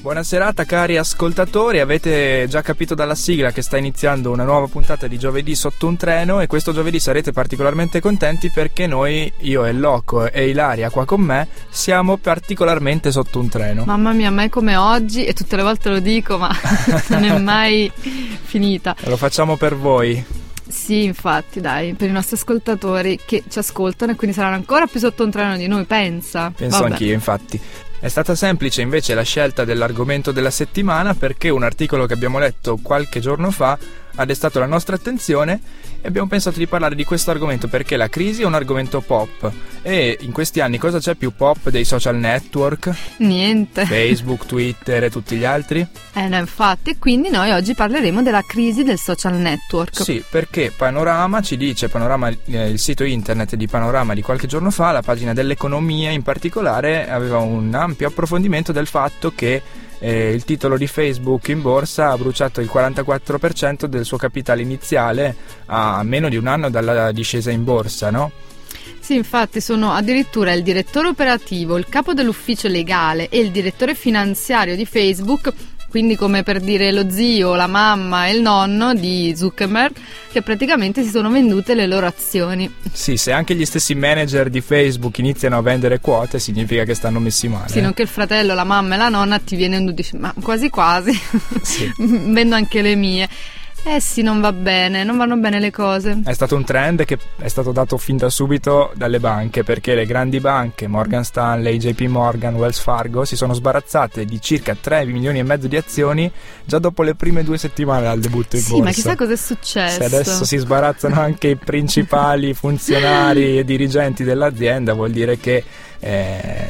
Buona serata cari ascoltatori, avete già capito dalla sigla che sta iniziando una nuova puntata di giovedì sotto un treno e questo giovedì sarete particolarmente contenti perché noi, io e Loco e Ilaria qua con me, siamo particolarmente sotto un treno. Mamma mia, mai come oggi e tutte le volte lo dico ma non è mai finita. Lo facciamo per voi. Sì, infatti, dai, per i nostri ascoltatori che ci ascoltano e quindi saranno ancora più sotto un treno di noi, pensa. Penso Vabbè. anch'io, infatti. È stata semplice invece la scelta dell'argomento della settimana perché un articolo che abbiamo letto qualche giorno fa ha destato la nostra attenzione e abbiamo pensato di parlare di questo argomento perché la crisi è un argomento pop e in questi anni cosa c'è più pop dei social network? Niente. Facebook, Twitter e tutti gli altri? Eh no, infatti, quindi noi oggi parleremo della crisi del social network. Sì, perché Panorama ci dice, Panorama, eh, il sito internet di Panorama di qualche giorno fa, la pagina dell'economia in particolare, aveva un ampio approfondimento del fatto che eh, il titolo di Facebook in borsa ha bruciato il 44% del suo capitale iniziale a meno di un anno dalla discesa in borsa, no? Sì, infatti sono addirittura il direttore operativo, il capo dell'ufficio legale e il direttore finanziario di Facebook, quindi come per dire lo zio, la mamma e il nonno di Zuckerberg, che praticamente si sono vendute le loro azioni. Sì, se anche gli stessi manager di Facebook iniziano a vendere quote, significa che stanno messi male. Sì, eh. non che il fratello, la mamma e la nonna ti viene e dici, ma quasi quasi, Sì. vendo anche le mie. Eh sì, non va bene, non vanno bene le cose. È stato un trend che è stato dato fin da subito dalle banche perché le grandi banche, Morgan Stanley, JP Morgan, Wells Fargo, si sono sbarazzate di circa 3 milioni e mezzo di azioni già dopo le prime due settimane dal debutto in Sì, borsa. ma chissà cosa è successo. Se adesso si sbarazzano anche i principali funzionari e dirigenti dell'azienda, vuol dire che eh,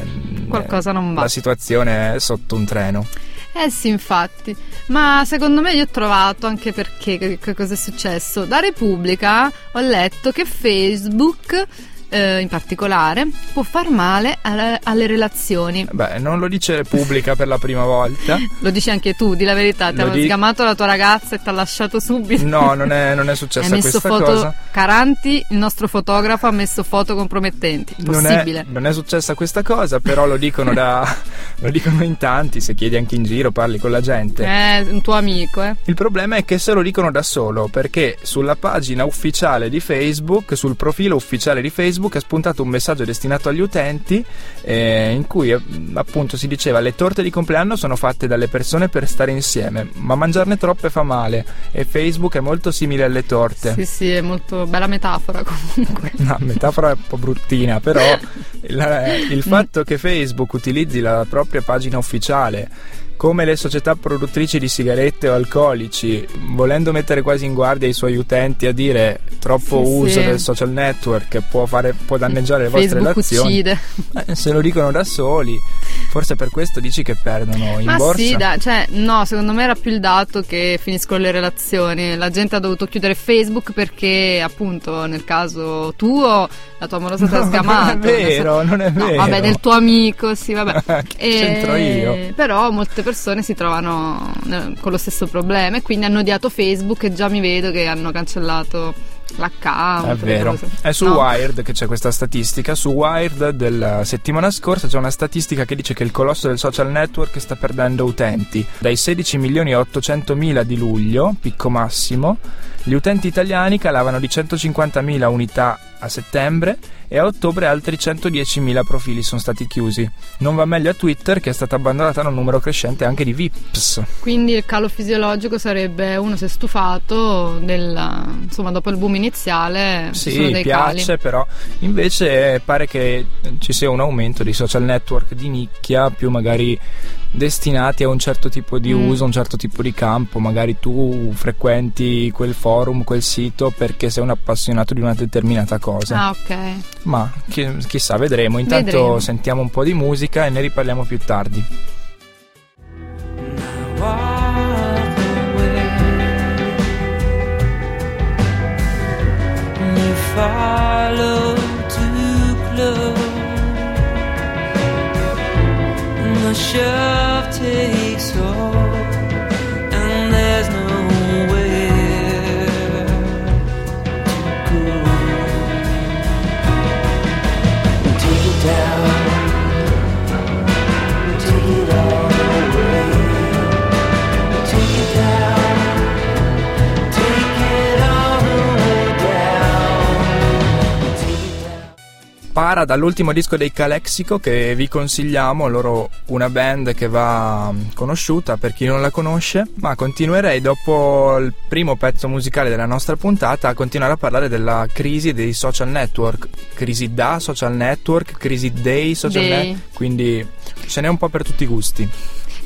Qualcosa non va. La situazione è sotto un treno. Eh sì, infatti. Ma secondo me io ho trovato anche perché che, che cosa è successo. Da Repubblica ho letto che Facebook eh, in particolare può far male alle, alle relazioni. Beh, non lo dice Repubblica per la prima volta. Lo dici anche tu, di la verità, ti hanno di- sgamato la tua ragazza e ti ha lasciato subito. No, non è, non è successa messo questa foto cosa. Caranti, il nostro fotografo ha messo foto compromettenti. Non è, Possibile. non è successa questa cosa, però lo dicono, da, lo dicono in tanti, se chiedi anche in giro, parli con la gente. Eh, un tuo amico, eh. Il problema è che se lo dicono da solo, perché sulla pagina ufficiale di Facebook, sul profilo ufficiale di Facebook, è spuntato un messaggio destinato agli utenti eh, in cui eh, appunto si diceva le torte di compleanno sono fatte dalle persone per stare insieme, ma mangiarne troppe fa male e Facebook è molto simile alle torte. Sì, sì, è molto bella metafora comunque. Una metafora un po' bruttina, però il, il fatto che Facebook utilizzi la propria pagina ufficiale come le società produttrici di sigarette o alcolici, volendo mettere quasi in guardia i suoi utenti a dire troppo Sì, uso sì. del social network può, fare, può danneggiare le vostre Facebook relazioni, uccide. eh, se lo dicono da soli, forse per questo dici che perdono in Ma borsa. sì, da- cioè, no, secondo me era più il dato che finiscono le relazioni. La gente ha dovuto chiudere Facebook perché, appunto, nel caso tuo, la tua amorosa ti ha No, sgamato. non è vero, non è No, vero. vabbè, del tuo amico, sì, vabbè. Che c'entro io? Però molte persone si trovano eh, con lo stesso problema e quindi hanno odiato Facebook e già mi vedo che hanno cancellato l'account. È vero, è su No. Wired che c'è questa statistica. Su Wired della settimana scorsa c'è una statistica che dice che il colosso del social network sta perdendo utenti. Dai 16 milioni e 800 mila di luglio, picco massimo, gli utenti italiani calavano di 150 mila unità a settembre e a ottobre altri 110.000 profili sono stati chiusi. Non va meglio a Twitter che è stata abbandonata da un numero crescente anche di VIPs. Quindi il calo fisiologico sarebbe uno si è stufato del, insomma dopo il boom iniziale Sì, dei piace, cali. però invece pare che ci sia un aumento di social network di nicchia, più magari destinati a un certo tipo di Mm. uso, un certo tipo di campo. Magari tu frequenti quel forum, quel sito perché sei un appassionato di una determinata cosa. Ah, ok. Ma chi- chissà, vedremo. Intanto Vedremo. sentiamo un po' di musica e ne riparliamo più tardi. walk shove to Para dall'ultimo disco dei Calexico che vi consigliamo, loro una band che va mm, conosciuta per chi non la conosce, ma continuerei dopo il primo pezzo musicale della nostra puntata a continuare a parlare della crisi dei social network, crisi da social network, crisi dei social network, quindi ce n'è un po' per tutti i gusti.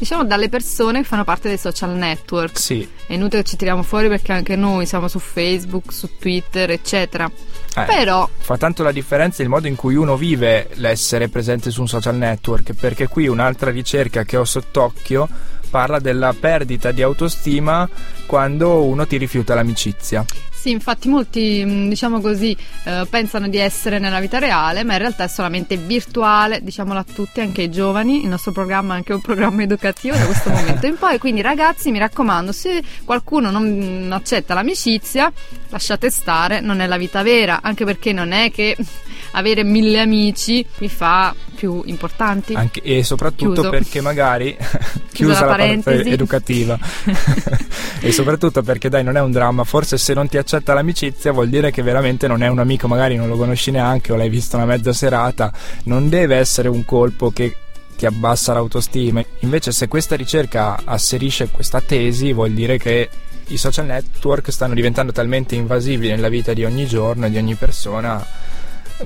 Diciamo dalle persone che fanno parte dei social network. Sì, È inutile che ci tiriamo fuori perché anche noi siamo su Facebook, su Twitter, eccetera. eh, Però fa tanto la differenza il modo in cui uno vive l'essere presente su un social network, perché qui un'altra ricerca che ho sott'occhio parla della perdita di autostima quando uno ti rifiuta l'amicizia. Sì, infatti molti, mh, diciamo così, eh, pensano di essere nella vita reale, ma in realtà è solamente virtuale, diciamolo a tutti, anche ai giovani. Il nostro programma è anche un programma educativo da questo momento in poi. Quindi ragazzi, mi raccomando, se qualcuno non accetta l'amicizia, lasciate stare, non è la vita vera, anche perché non è che avere mille amici vi fa più importanti. Anche- e soprattutto Chiuso. perché magari chiusa la la, parentesi. educativa e soprattutto perché dai non è un dramma forse se non ti accetta l'amicizia vuol dire che veramente non è un amico magari non lo conosci neanche o l'hai visto una mezza serata non deve essere un colpo che ti abbassa l'autostima invece se questa ricerca asserisce questa tesi vuol dire che i social network stanno diventando talmente invasivi nella vita di ogni giorno e di ogni persona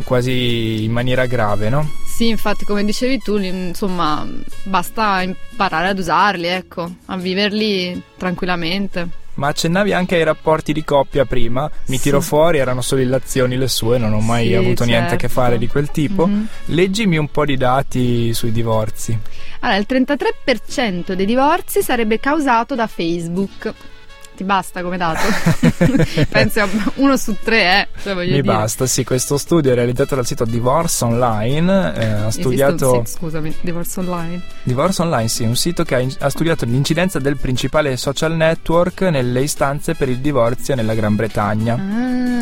quasi in maniera grave no? Sì, infatti, come dicevi tu, insomma, basta imparare ad usarli, ecco, a viverli tranquillamente. Ma accennavi anche ai rapporti di coppia prima, mi Sì. tiro fuori, erano solo illazioni le sue, non ho mai Sì, avuto niente a che certo. fare di quel tipo. Mhm. Leggimi un po' di dati sui divorzi. Allora, il 33% dei divorzi sarebbe causato da Facebook. Ti basta come dato? Penso a uno su tre, eh. Cioè, Mi dire. basta, sì, questo studio è realizzato dal sito Divorce Online, eh, ha studiato... un sito, scusami, divorzo online. Divorce Online, sì, un sito che ha, in- ha studiato l'incidenza del principale social network nelle istanze per il divorzio nella Gran Bretagna.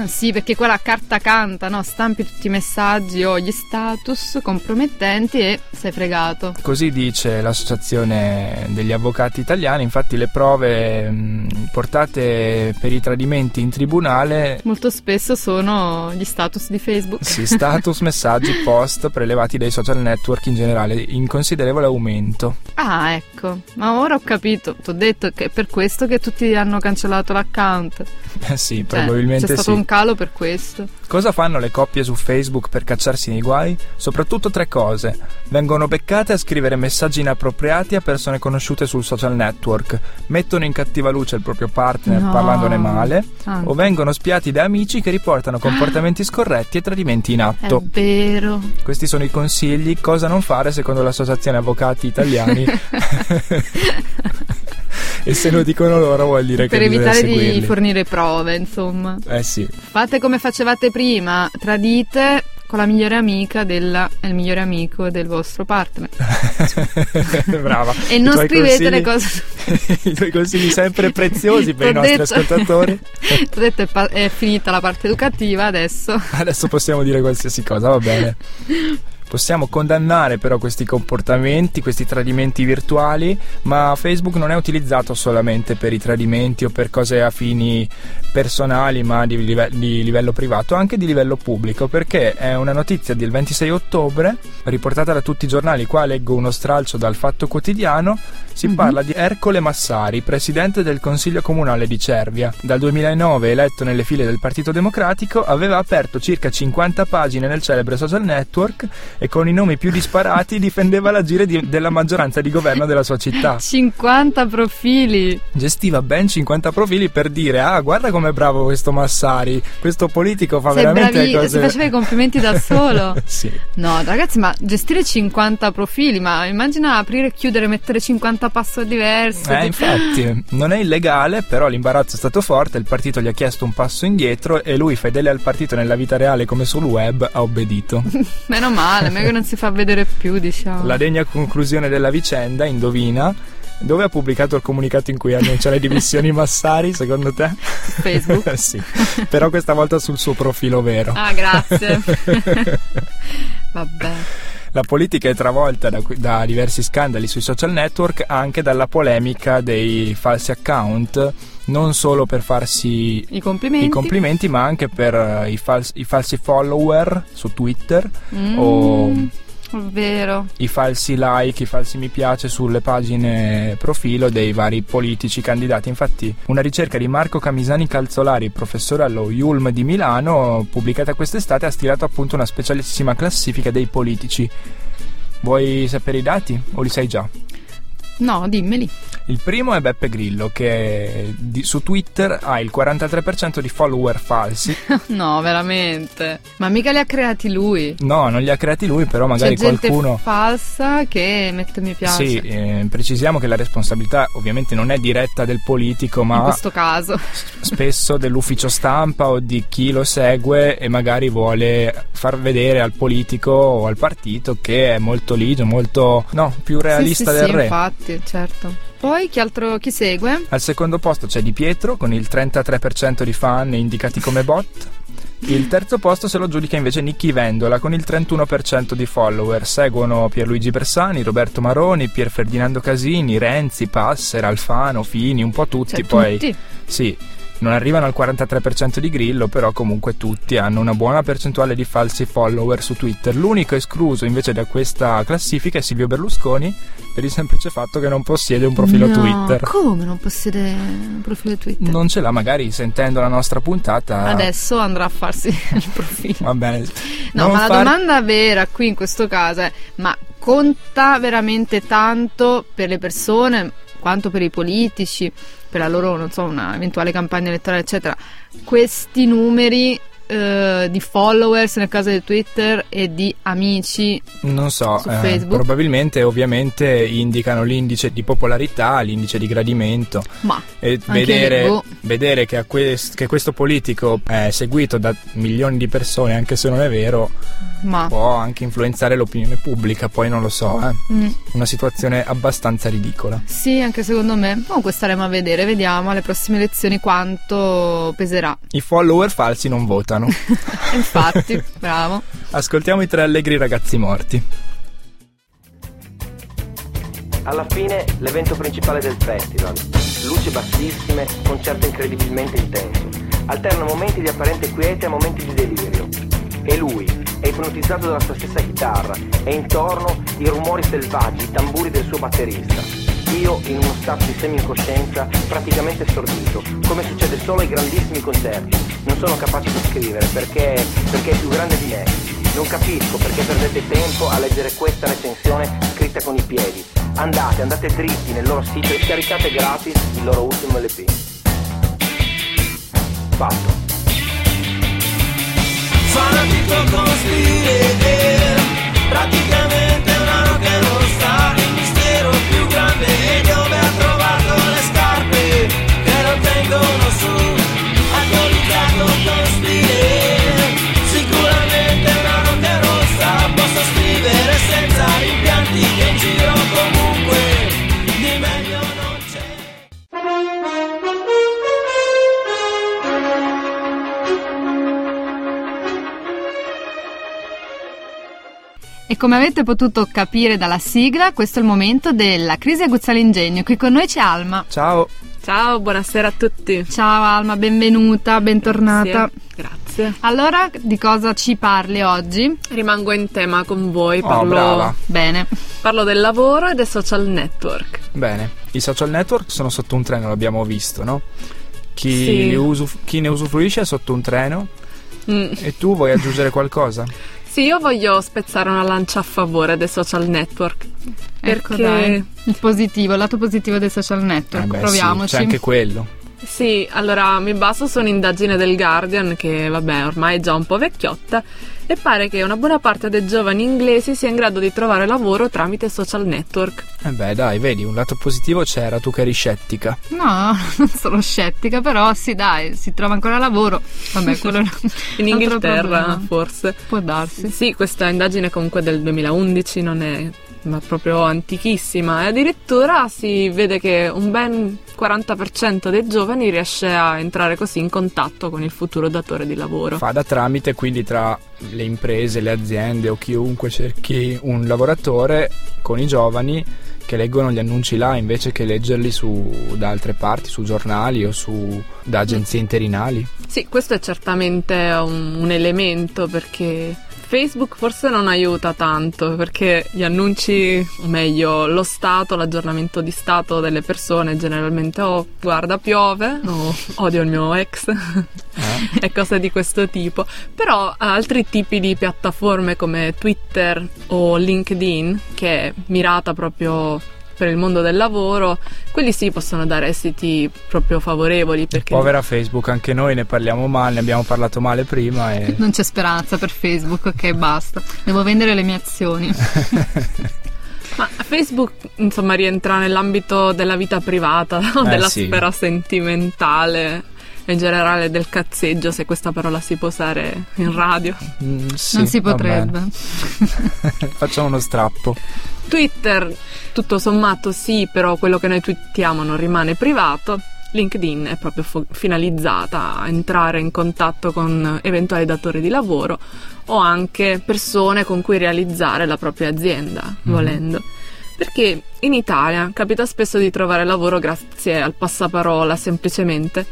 Ah, sì, perché quella carta canta, no? Stampi tutti i messaggi o gli status compromettenti e sei fregato. Così dice l'associazione degli avvocati italiani, infatti le prove mh, portate per i tradimenti in tribunale Molto spesso sono gli status di Facebook. Sì, status, messaggi, post prelevati dai social network in generale in considerevole aumento. Ah, ecco. Ma ora ho capito. Ti ho detto che è per questo che tutti hanno cancellato l'account. Eh sì, Cioè, probabilmente C'è stato sì. un calo per questo. Cosa fanno le coppie su Facebook per cacciarsi nei guai? Soprattutto tre cose. Vengono beccate a scrivere messaggi inappropriati a persone conosciute sul social network, mettono in cattiva luce il proprio partner No. parlandone male, Anche. o vengono spiati da amici che riportano comportamenti scorretti e tradimenti in È atto. vero. Questi sono i consigli, cosa non fare secondo l'associazione avvocati italiani. e se lo dicono loro vuol dire per che bisogna evitare di fornire prove, insomma. Eh sì, Fate come facevate prima, tradite con la migliore amica della il migliore amico del vostro partner. brava. E non scrivete le cose. I tuoi consigli sempre preziosi per i nostri detto- ascoltatori. T'ho detto è, pa- è finita la parte educativa, adesso. Adesso possiamo dire qualsiasi cosa, va bene. Possiamo condannare però questi comportamenti, questi tradimenti virtuali, ma Facebook non è utilizzato solamente per i tradimenti o per cose a fini personali, ma di, live- di livello privato, anche di livello pubblico, perché è una notizia del 26 ottobre, riportata da tutti i giornali, qua leggo uno stralcio dal Fatto Quotidiano, si Mhm. parla di Ercole Massari, presidente del Consiglio Comunale di Cervia. Dal 2009 eletto nelle file del Partito Democratico, aveva aperto circa 50 pagine nel celebre social network e con i nomi più disparati difendeva l'agire di- della maggioranza di governo della sua città. 50 profili. Gestiva ben 50 profili per dire ah guarda com'è bravo questo Massari, questo politico fa Sei veramente bravi, cose... si faceva i complimenti da solo. sì. No, ragazzi, ma gestire 50 profili, ma immagina aprire, chiudere, mettere 50 password diversi. Eh, infatti, non è illegale, però l'imbarazzo è stato forte, il partito gli ha chiesto un passo indietro e lui, fedele al partito nella vita reale come sul web, ha obbedito. Meno male, non è che non si fa vedere più, diciamo. La degna conclusione della vicenda, indovina, dove ha pubblicato il comunicato in cui annuncia le dimissioni Massari, secondo te? Su Facebook. sì, però questa volta sul suo profilo vero. Ah, grazie. Vabbè. La politica è travolta da, da diversi scandali sui social network, anche dalla polemica dei falsi account, non solo per farsi I complimenti. i complimenti, ma anche per eh, i, fals- i falsi follower su Twitter Mm, o Vero. i falsi like, i falsi mi piace sulle pagine profilo dei vari politici candidati. Infatti, una ricerca di Marco Camisani Calzolari, professore allo IULM di Milano, pubblicata quest'estate, ha stilato appunto una specialissima classifica dei politici. Vuoi sapere i dati o li sai già? No, dimmeli. Il primo è Beppe Grillo, che di- su Twitter ha il 43% di follower falsi. no, veramente. Ma mica li ha creati lui. No, non li ha creati lui, però magari C'è gente qualcuno. falsa che mette mi piace. Sì, eh, precisiamo che la responsabilità ovviamente non è diretta del politico, In ma questo caso. spesso dell'ufficio stampa o di chi lo segue e magari vuole far vedere al politico o al partito che è molto ligio, molto no, più realista sì, sì, del sì, re. infatti, certo. Poi chi altro chi segue? Al secondo posto c'è Di Pietro con il 33% di fan indicati come bot. Il terzo posto se lo giudica invece Nicky Vendola con il 31% di follower. Seguono Pierluigi Bersani, Roberto Maroni, Pier Ferdinando Casini, Renzi, Passer, Alfano, Fini, un po' tutti. Cioè, Poi tutti. sì, non arrivano al 43% di Grillo, però comunque tutti hanno una buona percentuale di falsi follower su Twitter. L'unico escluso invece da questa classifica è Silvio Berlusconi per il semplice fatto che non possiede un profilo No, Twitter. Come non possiede un profilo Twitter? Non ce l'ha, magari sentendo la nostra puntata. Adesso andrà a farsi il profilo. Va bene. No, Non ma la far- domanda vera qui in questo caso è: ma conta veramente tanto per le persone quanto per i politici, per la loro, non so, una eventuale campagna elettorale, eccetera, questi numeri eh, di followers nel caso di Twitter e di amici? Non so, su eh, Facebook? probabilmente ovviamente indicano l'indice di popolarità, l'indice di gradimento Ma e vedere, boh. vedere che, a quest- che questo politico è seguito da milioni di persone, anche se non è vero, ma può anche influenzare l'opinione pubblica, poi non lo so, eh. mm, una situazione abbastanza ridicola. sì, anche secondo me. Comunque staremo a vedere, vediamo alle prossime elezioni quanto peserà. I follower falsi non votano. Infatti, bravo. Ascoltiamo i tre allegri ragazzi morti. Alla fine l'evento principale del festival. Luci bassissime, concerto incredibilmente intenso. Alterna momenti di apparente quiete a momenti di delirio. E lui è ipnotizzato dalla sua stessa chitarra e intorno i rumori selvaggi, i tamburi del suo batterista. Io in uno stato di semi-incoscienza, praticamente stordito, come succede solo ai grandissimi concerti. Non sono capace di scrivere perché, perché è più grande di me. Non capisco perché perdete tempo a leggere questa recensione scritta con i piedi. Andate, andate dritti nel loro sito e scaricate gratis il loro ultimo LP. Fatto. Fanatico con stile Praticamente E come avete potuto capire dalla sigla, questo è il momento della crisi aguzza l'ingegno. Qui con noi c'è Alma. Ciao, Ciao, buonasera a tutti. Ciao Alma, benvenuta, bentornata. Grazie. Grazie. Allora, di cosa ci parli oggi? Rimango in tema con voi, Oh, parlo, brava. Bene. parlo del lavoro e dei social network. Bene, i social network sono sotto un treno, l'abbiamo visto, no? Chi, Sì. usuf- chi ne usufruisce è sotto un treno Mm. e tu vuoi aggiungere qualcosa? Sì, io voglio spezzare una lancia a favore dei social network. Ecco Perché dai, il positivo, il lato positivo dei social network. Eh beh, sì, Proviamoci. c'è anche quello. Sì, allora mi baso su un'indagine del Guardian che vabbè ormai è già un po' vecchiotta e pare che una buona parte dei giovani inglesi sia in grado di trovare lavoro tramite social network. Eh beh, dai, vedi, un lato positivo c'era, tu che eri scettica. No, non sono scettica, però sì, dai, si trova ancora lavoro. Vabbè, quello In Inghilterra, forse. Può darsi. Sì, questa indagine comunque del 2011 non è ma proprio antichissima e addirittura si vede che un ben 40% dei giovani riesce a entrare così in contatto con il futuro datore di lavoro. Fa da tramite quindi tra le imprese, le aziende o chiunque cerchi un lavoratore con i giovani che leggono gli annunci là invece che leggerli su, da altre parti, su giornali o su, da agenzie interinali. Sì, questo è certamente un, un elemento perché Facebook forse non aiuta tanto perché gli annunci, o meglio, lo stato, l'aggiornamento di stato delle persone generalmente oh guarda piove o odio il mio ex e cose di questo tipo. Però altri tipi di piattaforme come Twitter o LinkedIn che è mirata proprio per il mondo del lavoro, quelli sì possono dare esiti proprio favorevoli perché Povera Facebook, anche noi ne parliamo male, ne abbiamo parlato male prima e... Non c'è speranza per Facebook, ok, basta. Devo vendere le mie azioni. Ma Facebook, insomma, rientra nell'ambito della vita privata, no? Eh, della sì. sfera sentimentale in generale del cazzeggio, se questa parola si può usare in radio. Mm, sì, non si potrebbe. Facciamo uno strappo. Twitter, tutto sommato sì, però quello che noi twittiamo non rimane privato. LinkedIn è proprio fo- finalizzata a entrare in contatto con eventuali datori di lavoro o anche persone con cui realizzare la propria azienda, volendo. Perché in Italia capita spesso di trovare lavoro grazie al passaparola semplicemente.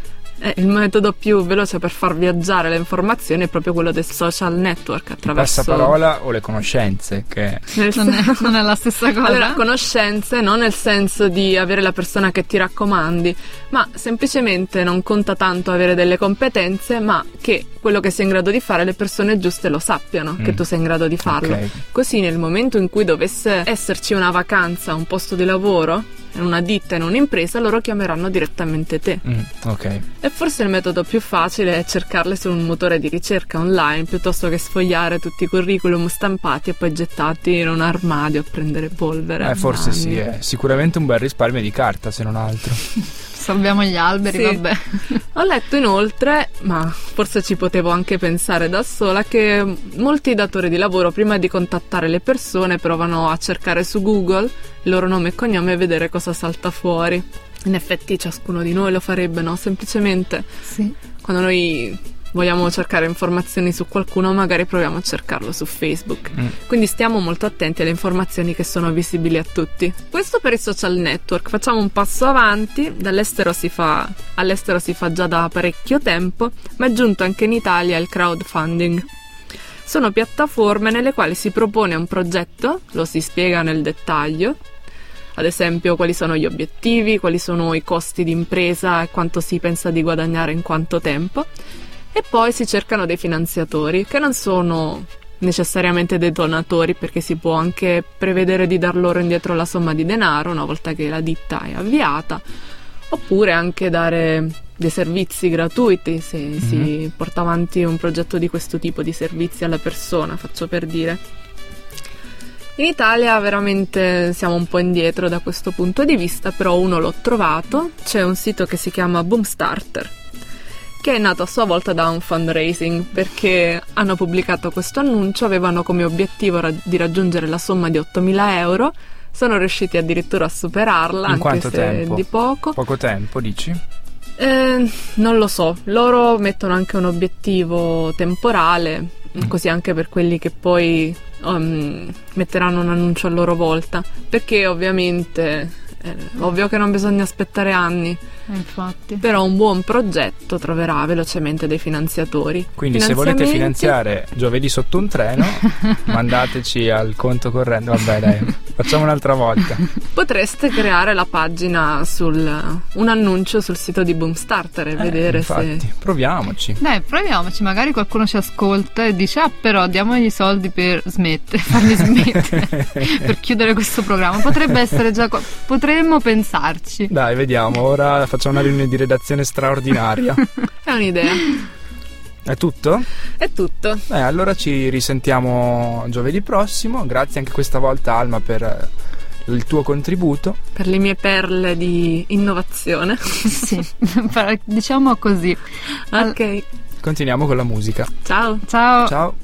Eh, il metodo più veloce per far viaggiare le informazioni è proprio quello del social network attraverso Passaparola o le conoscenze, che Non è, non è la stessa cosa. allora, conoscenze non nel senso di avere la persona che ti raccomandi, ma semplicemente non conta tanto avere delle competenze, ma che quello che sei in grado di fare le persone giuste lo sappiano, che Mm. tu sei in grado di farlo. Ok. Così nel momento in cui dovesse esserci una vacanza, un posto di lavoro, in una ditta, in un'impresa, loro chiameranno direttamente te. Mm, ok. E forse il metodo più facile è cercarle su un motore di ricerca online piuttosto che sfogliare tutti i curriculum stampati e poi gettati in un armadio a prendere polvere. Eh, forse Mamma sì, è sicuramente un bel risparmio di carta se non altro. Salviamo gli alberi, Sì. vabbè. Ho letto inoltre, ma forse ci potevo anche pensare da sola, che molti datori di lavoro prima di contattare le persone provano a cercare su Google il loro nome e cognome e vedere cosa salta fuori. In effetti ciascuno di noi lo farebbe, no? Semplicemente Sì. quando noi vogliamo cercare informazioni su qualcuno, magari proviamo a cercarlo su Facebook. Mm. Quindi stiamo molto attenti alle informazioni che sono visibili a tutti. Questo per i social network. Facciamo un passo avanti. Dall'estero si fa, all'estero si fa già da parecchio tempo, ma è giunto anche in Italia il crowdfunding. Sono piattaforme nelle quali si propone un progetto, lo si spiega nel dettaglio, ad esempio quali sono gli obiettivi, quali sono i costi di impresa e quanto si pensa di guadagnare in quanto tempo, e poi si cercano dei finanziatori che non sono necessariamente dei donatori perché si può anche prevedere di dar loro indietro la somma di denaro una volta che la ditta è avviata oppure anche dare dei servizi gratuiti se si porta avanti un progetto di questo tipo di servizi alla persona, faccio per dire. In Italia veramente siamo un po' indietro da questo punto di vista, però uno l'ho trovato, c'è un sito che si chiama Boomstarter, che è nato a sua volta da un fundraising perché hanno pubblicato questo annuncio, avevano come obiettivo ra- di raggiungere la somma di 8.000 euro, sono riusciti addirittura a superarla, In anche se tempo? di poco. Poco tempo, dici? Eh, non lo so, loro mettono anche un obiettivo temporale, Mm. così anche per quelli che poi um, metteranno un annuncio a loro volta, perché ovviamente è ovvio che non bisogna aspettare anni, Eh, infatti. però un buon progetto troverà velocemente dei finanziatori. Quindi se volete finanziare giovedì sotto un treno, mandateci al conto corrente. Vabbè, dai, facciamo un'altra volta. Potreste creare la pagina sul un annuncio sul sito di Boomstarter e Eh, vedere infatti, se proviamoci. Dai, proviamoci, magari qualcuno ci ascolta e dice, ah però diamogli i soldi per smettere, farli smettere, per chiudere questo programma. Potrebbe essere già... qua- potremmo pensarci. Dai, vediamo. Ora facciamo una riunione di redazione straordinaria. è un'idea. È tutto? È tutto. Eh, allora ci risentiamo giovedì prossimo. Grazie anche questa volta Alma per eh, il tuo contributo. Per le mie perle di innovazione. Sì, diciamo così. Ok, Continuiamo con la musica. ciao. Ciao. Ciao.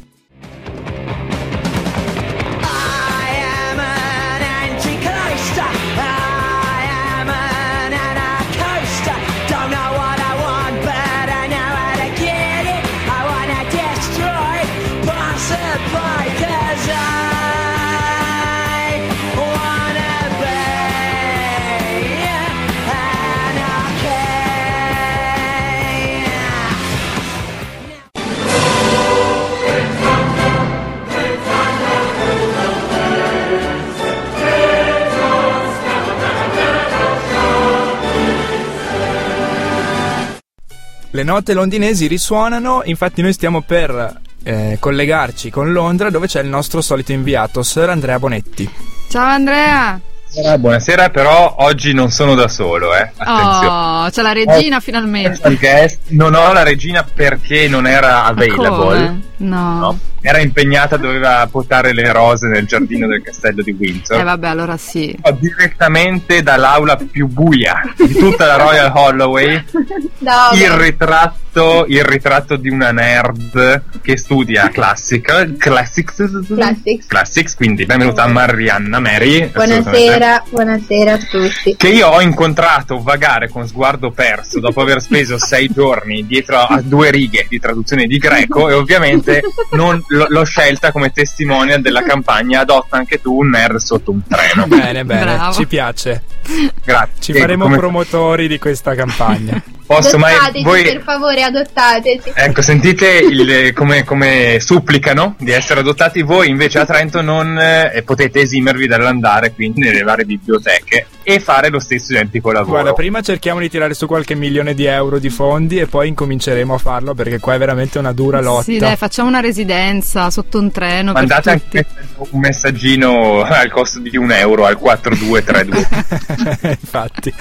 Le note londinesi risuonano, infatti noi stiamo per eh, collegarci con Londra dove c'è il nostro solito inviato, Sir Andrea Bonetti. Ciao Andrea. Buonasera, buonasera, però oggi non sono da solo, eh. Attenzione. Oh, c'è la regina finalmente. Special guest. Non ho la regina perché non era available. No. No? Era impegnata, doveva potare le rose nel giardino del castello di Windsor. Eh vabbè, allora sì. Ho direttamente dall'aula più buia di tutta la Royal Holloway No, il beh, ritratto, il ritratto di una nerd che studia classic, classics, Classics. classics, quindi benvenuta a Marianna Mary. buonasera, buonasera a tutti. che io ho incontrato vagare con sguardo perso dopo aver speso sei giorni dietro a due righe di traduzione di greco e ovviamente non- l- l'ho scelta come testimonial della campagna adotta anche tu un nerd sotto un treno Bene, bene, Bravo. ci piace. grazie Ci faremo come- promotori di questa campagna. posso mai Adottateci, voi per favore, adottateci. Ecco, sentite il- come, come supplicano di essere adottati voi, invece a Trento non eh, potete esimervi dall'andare quindi nelle varie biblioteche e fare lo stesso identico lavoro. Guarda, prima cerchiamo di tirare su qualche milione di euro di fondi e poi incominceremo a farlo perché qua è veramente una dura lotta. Sì, dai, facciamo una residenza sotto un treno Mandate anche un messaggino al costo di un euro al 4232. Infatti.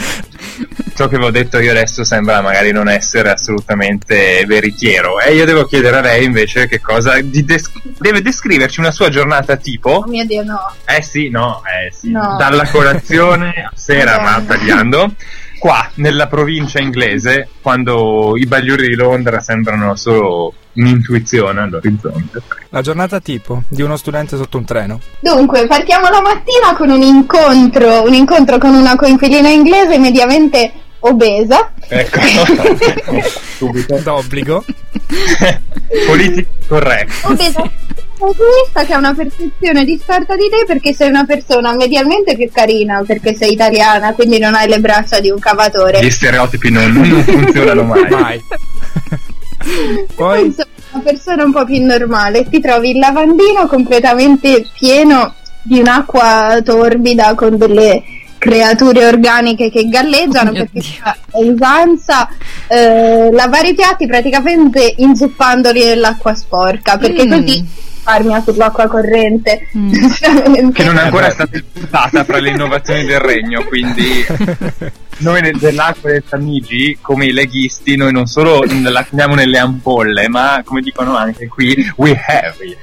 Ciò che vi ho detto io adesso sembra magari non essere assolutamente veritiero. E io devo chiedere a lei invece che cosa. di des- deve descriverci una sua giornata tipo. Oh mio Dio, no. Eh sì, no, eh sì. No. Dalla colazione a sera, ma tagliando. Qua, nella provincia inglese, quando i bagliori di Londra sembrano solo un'intuizione all'orizzonte. La giornata tipo di uno studente sotto un treno. Dunque, partiamo la mattina con un incontro, un incontro con una coinquilina inglese mediamente obesa. Ecco, subito. D'obbligo. Politico corretto. Obesa. Questa che ha una percezione distorta di te perché sei una persona medialmente più carina, perché sei italiana, quindi non hai le braccia di un cavatore. Gli stereotipi non, non funzionano mai. Vai. Poi Insomma, una persona un po' più normale. Ti trovi il lavandino completamente pieno di un'acqua torbida con delle creature organiche che galleggiano Oh perché fa usanza eh, lavare i piatti praticamente inzuppandoli nell'acqua sporca perché Mm. così risparmia sull'acqua corrente Mm. Che non è ancora stata imputata fra le innovazioni del regno, quindi noi nel- dell'acqua del Tamigi, come i leghisti, noi non solo la teniamo nelle ampolle, ma come dicono anche qui, we have it.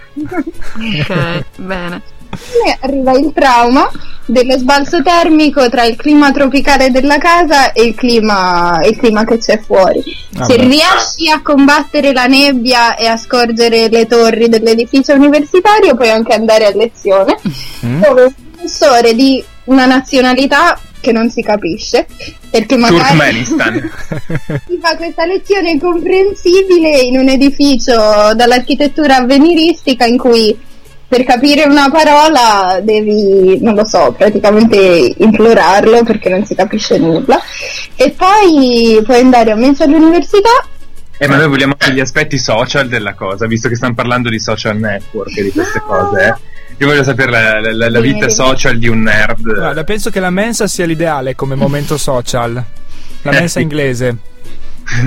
Ok, bene. Arriva il trauma dello sbalzo termico tra il clima tropicale della casa e il clima, il clima che c'è fuori. Vabbè. Se riesci a combattere la nebbia e a scorgere le torri dell'edificio universitario, puoi anche andare a lezione, Mm? dove un professore di una nazionalità che non si capisce, perché magari ti fa questa lezione incomprensibile in un edificio dall'architettura avveniristica in cui per capire una parola devi, non lo so, praticamente implorarlo perché non si capisce nulla. E poi puoi andare a mezzo all'università. Eh, ma noi vogliamo anche gli aspetti social della cosa, visto che stiamo parlando di social network e di queste cose. eh. Io voglio sapere la, la- la- vita social di un nerd. Guarda, penso che la mensa sia l'ideale come momento social. La Eh, mensa sì. inglese.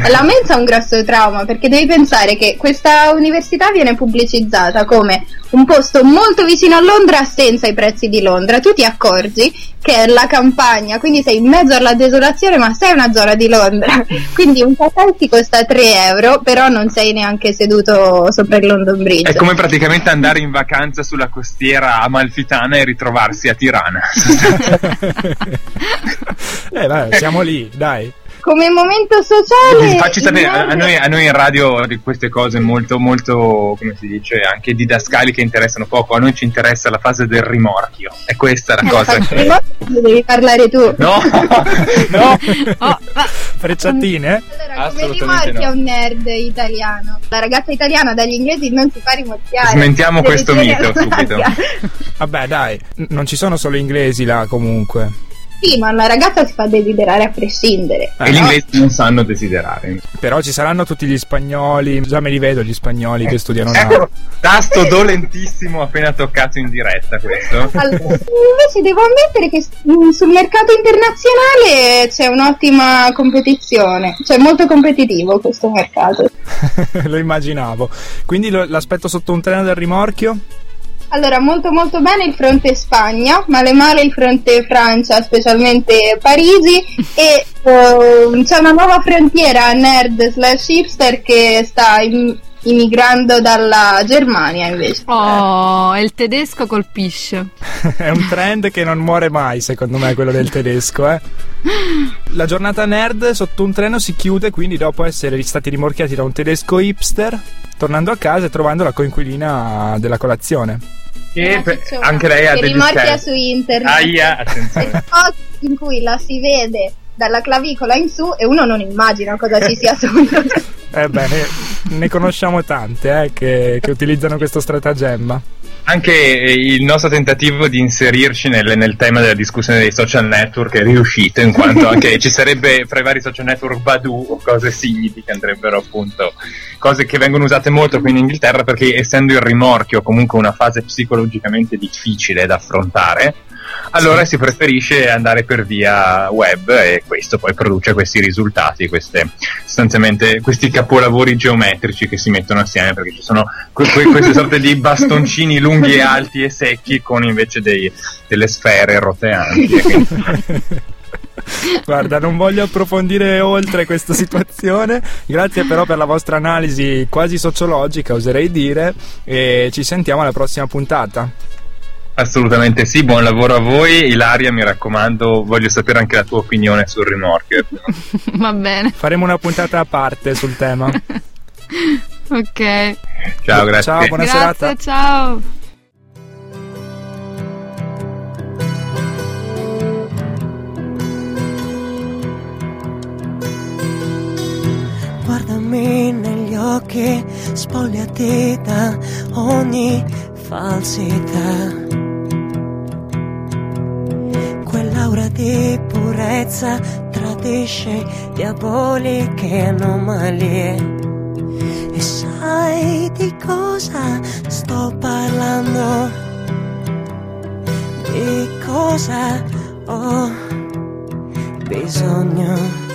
La mensa è un grosso trauma perché devi pensare che questa università viene pubblicizzata come un posto molto vicino a Londra senza i prezzi di Londra. Tu ti accorgi che è la campagna, quindi sei in mezzo alla desolazione, ma sei una zona di Londra. Quindi un caffè ti costa 3 euro, però non sei neanche seduto sopra il London Bridge. È come praticamente andare in vacanza sulla costiera amalfitana e ritrovarsi a Tirana. eh, vabbè, siamo lì, dai. Come momento sociale. Facci sapere, a, noi, a noi in radio di queste cose molto, molto, come si dice, anche didascali che interessano poco, a noi ci interessa la fase del rimorchio. E questa è la Eh, cosa. che- prima devi parlare tu. No, no. Oh, Frecciatine? Allora, come rimorchia no. un nerd italiano? La ragazza italiana dagli inglesi non si fa rimorchiare. Smentiamo questo mito subito. Vabbè, dai, non ci sono solo inglesi là comunque. Sì, ma una ragazza si fa desiderare a prescindere. E gli inglesi non sanno desiderare. Però ci saranno tutti gli spagnoli, già me li vedo gli spagnoli che studiano là. Ecco, tasto dolentissimo appena toccato in diretta questo. Allora, invece devo ammettere che mm, sul mercato internazionale c'è un'ottima competizione, cioè molto competitivo questo mercato. Lo immaginavo. Quindi lo- l'aspetto sotto un treno del rimorchio? Allora, molto molto bene il fronte Spagna, male male il fronte Francia, specialmente Parigi, e eh, c'è una nuova frontiera nerd slash hipster che sta im- immigrando dalla Germania invece. oh, e il tedesco colpisce. È un trend che non muore mai, secondo me, quello del tedesco, eh. La giornata nerd sotto un treno si chiude quindi dopo essere stati rimorchiati da un tedesco hipster, tornando a casa e trovando la coinquilina della colazione. Che Una per- cicciona anche lei ha degli rimorchia su internet. Aia, attenzione. In cui la si vede dalla clavicola in su e uno non immagina cosa ci sia sotto. Eh beh, ne, ne conosciamo tante eh, che, che utilizzano questo stratagemma. Anche il nostro tentativo di inserirci nel, nel tema della discussione dei social network è riuscito, in quanto anche ci sarebbe fra i vari social network Badu o cose simili che andrebbero appunto, cose che vengono usate molto qui in Inghilterra perché essendo il rimorchio comunque una fase psicologicamente difficile da affrontare, allora si preferisce andare per via web e questo poi produce questi risultati, queste, sostanzialmente questi capolavori geometrici che si mettono assieme perché ci sono que- que- queste sorte di bastoncini lunghi e alti e secchi con invece dei- delle sfere roteanti. Guarda, non voglio approfondire oltre questa situazione. Grazie però per la vostra analisi quasi sociologica, oserei dire. E ci sentiamo alla prossima puntata. Assolutamente sì, buon lavoro a voi. Ilaria, mi raccomando, voglio sapere anche la tua opinione sul rimorchio. Va bene. Faremo una puntata a parte sul tema. Ok. Ciao, grazie. Ciao, buona Grazie, serata. ciao. Guardami negli occhi, spogliati da ogni falsità. Quell'aura di purezza tradisce diaboliche anomalie. E sai di cosa sto parlando? Di cosa ho bisogno?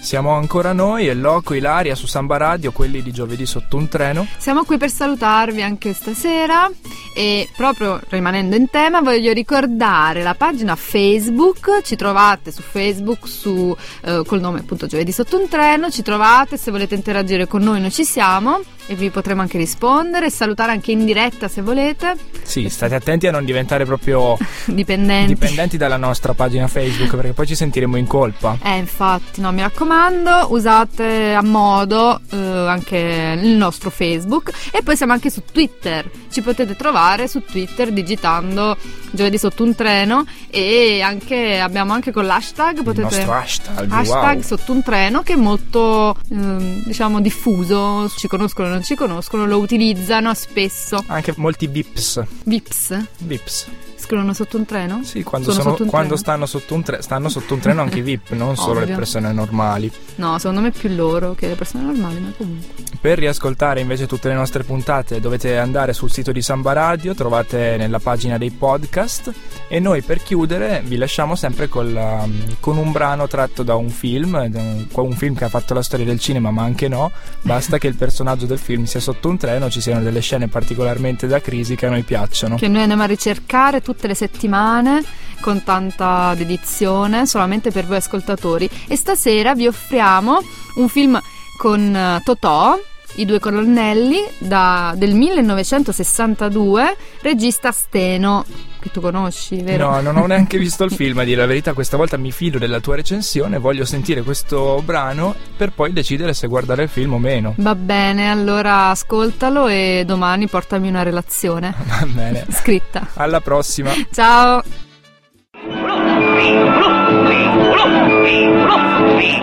Siamo ancora noi e Loco, Ilaria su Samba Radio, quelli di giovedì sotto un treno. Siamo qui per salutarvi anche stasera e proprio rimanendo in tema voglio ricordare la pagina Facebook, ci trovate su Facebook su, eh, col nome appunto Giovedì sotto un treno, ci trovate se volete interagire con noi noi ci siamo e vi potremo anche rispondere e salutare anche in diretta se volete, Sì, state attenti a non diventare proprio dipendenti. dipendenti dalla nostra pagina Facebook perché poi ci sentiremo in colpa. Eh, infatti, no, mi raccomando, usate a modo eh, anche il nostro Facebook e poi siamo anche su Twitter. Ci potete trovare su Twitter digitando giovedì sotto un treno e anche abbiamo anche con l'hashtag potete hashtag, hashtag wow. sotto un treno che è molto ehm, diciamo diffuso, ci conoscono i non ci conoscono lo utilizzano spesso. Anche molti VIPs. Vips VIPs. Scrivono sotto un treno? Sì, quando, Sono sono- sotto quando treno? stanno sotto un treno, stanno sotto un treno anche i VIP, non solo le Ovvio. persone normali. No, secondo me più loro che le persone normali, ma comunque. Per riascoltare invece tutte le nostre puntate dovete andare sul sito di Samba Radio, trovate nella pagina dei podcast e noi per chiudere vi lasciamo sempre col, um, con un brano tratto da un film, un film che ha fatto la storia del cinema ma anche no, basta che il personaggio del film sia sotto un treno, ci siano delle scene particolarmente da crisi che a noi piacciono. Che noi andiamo a ricercare tutte le settimane con tanta dedizione, solamente per voi ascoltatori. E stasera vi offriamo un film con eh, Totò. I due colonnelli da- del 1962, regista Steno, che tu conosci, vero? No, non ho neanche visto il film, a dire la verità, questa volta mi fido della tua recensione, voglio sentire questo brano per poi decidere se guardare il film o meno. Va bene, allora ascoltalo e domani portami una relazione Va bene. scritta. Alla prossima. Ciao!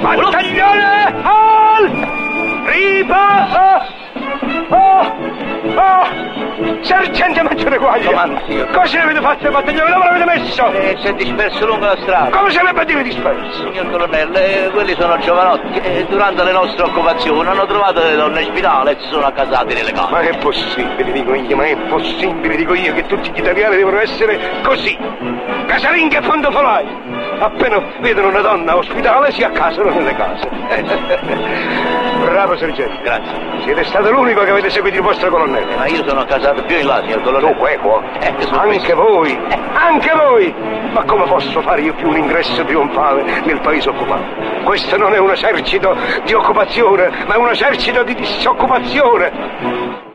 Battaglione al riposo! Oh! Oh! Sergente Maggiore Guaglia! Cosa ne avete fatto, battaglione? Dove l'avete messo? Eh, si è disperso lungo la strada. Come se ne potete disperso? Signor colonnello, eh, quelli sono giovanotti che durante le nostre occupazioni hanno trovato le donne in spirale e si sono accasati nelle case. Ma è possibile, dico io, ma è possibile, dico io, che tutti gli italiani devono essere così. Casalinghe e fondofolai. Appena vedono una donna ospitale si accasano nelle case. Bravo sergente. Grazie. Siete stato l'unico che avete seguito il vostro colonnello. Ma io sono casato più in là, signor colonnello. Tu, equo. Eh, Anche questo. voi, anche voi! Ma come posso fare io più un ingresso trionfale nel paese occupato? Questo non è un esercito di occupazione, ma è un esercito di disoccupazione!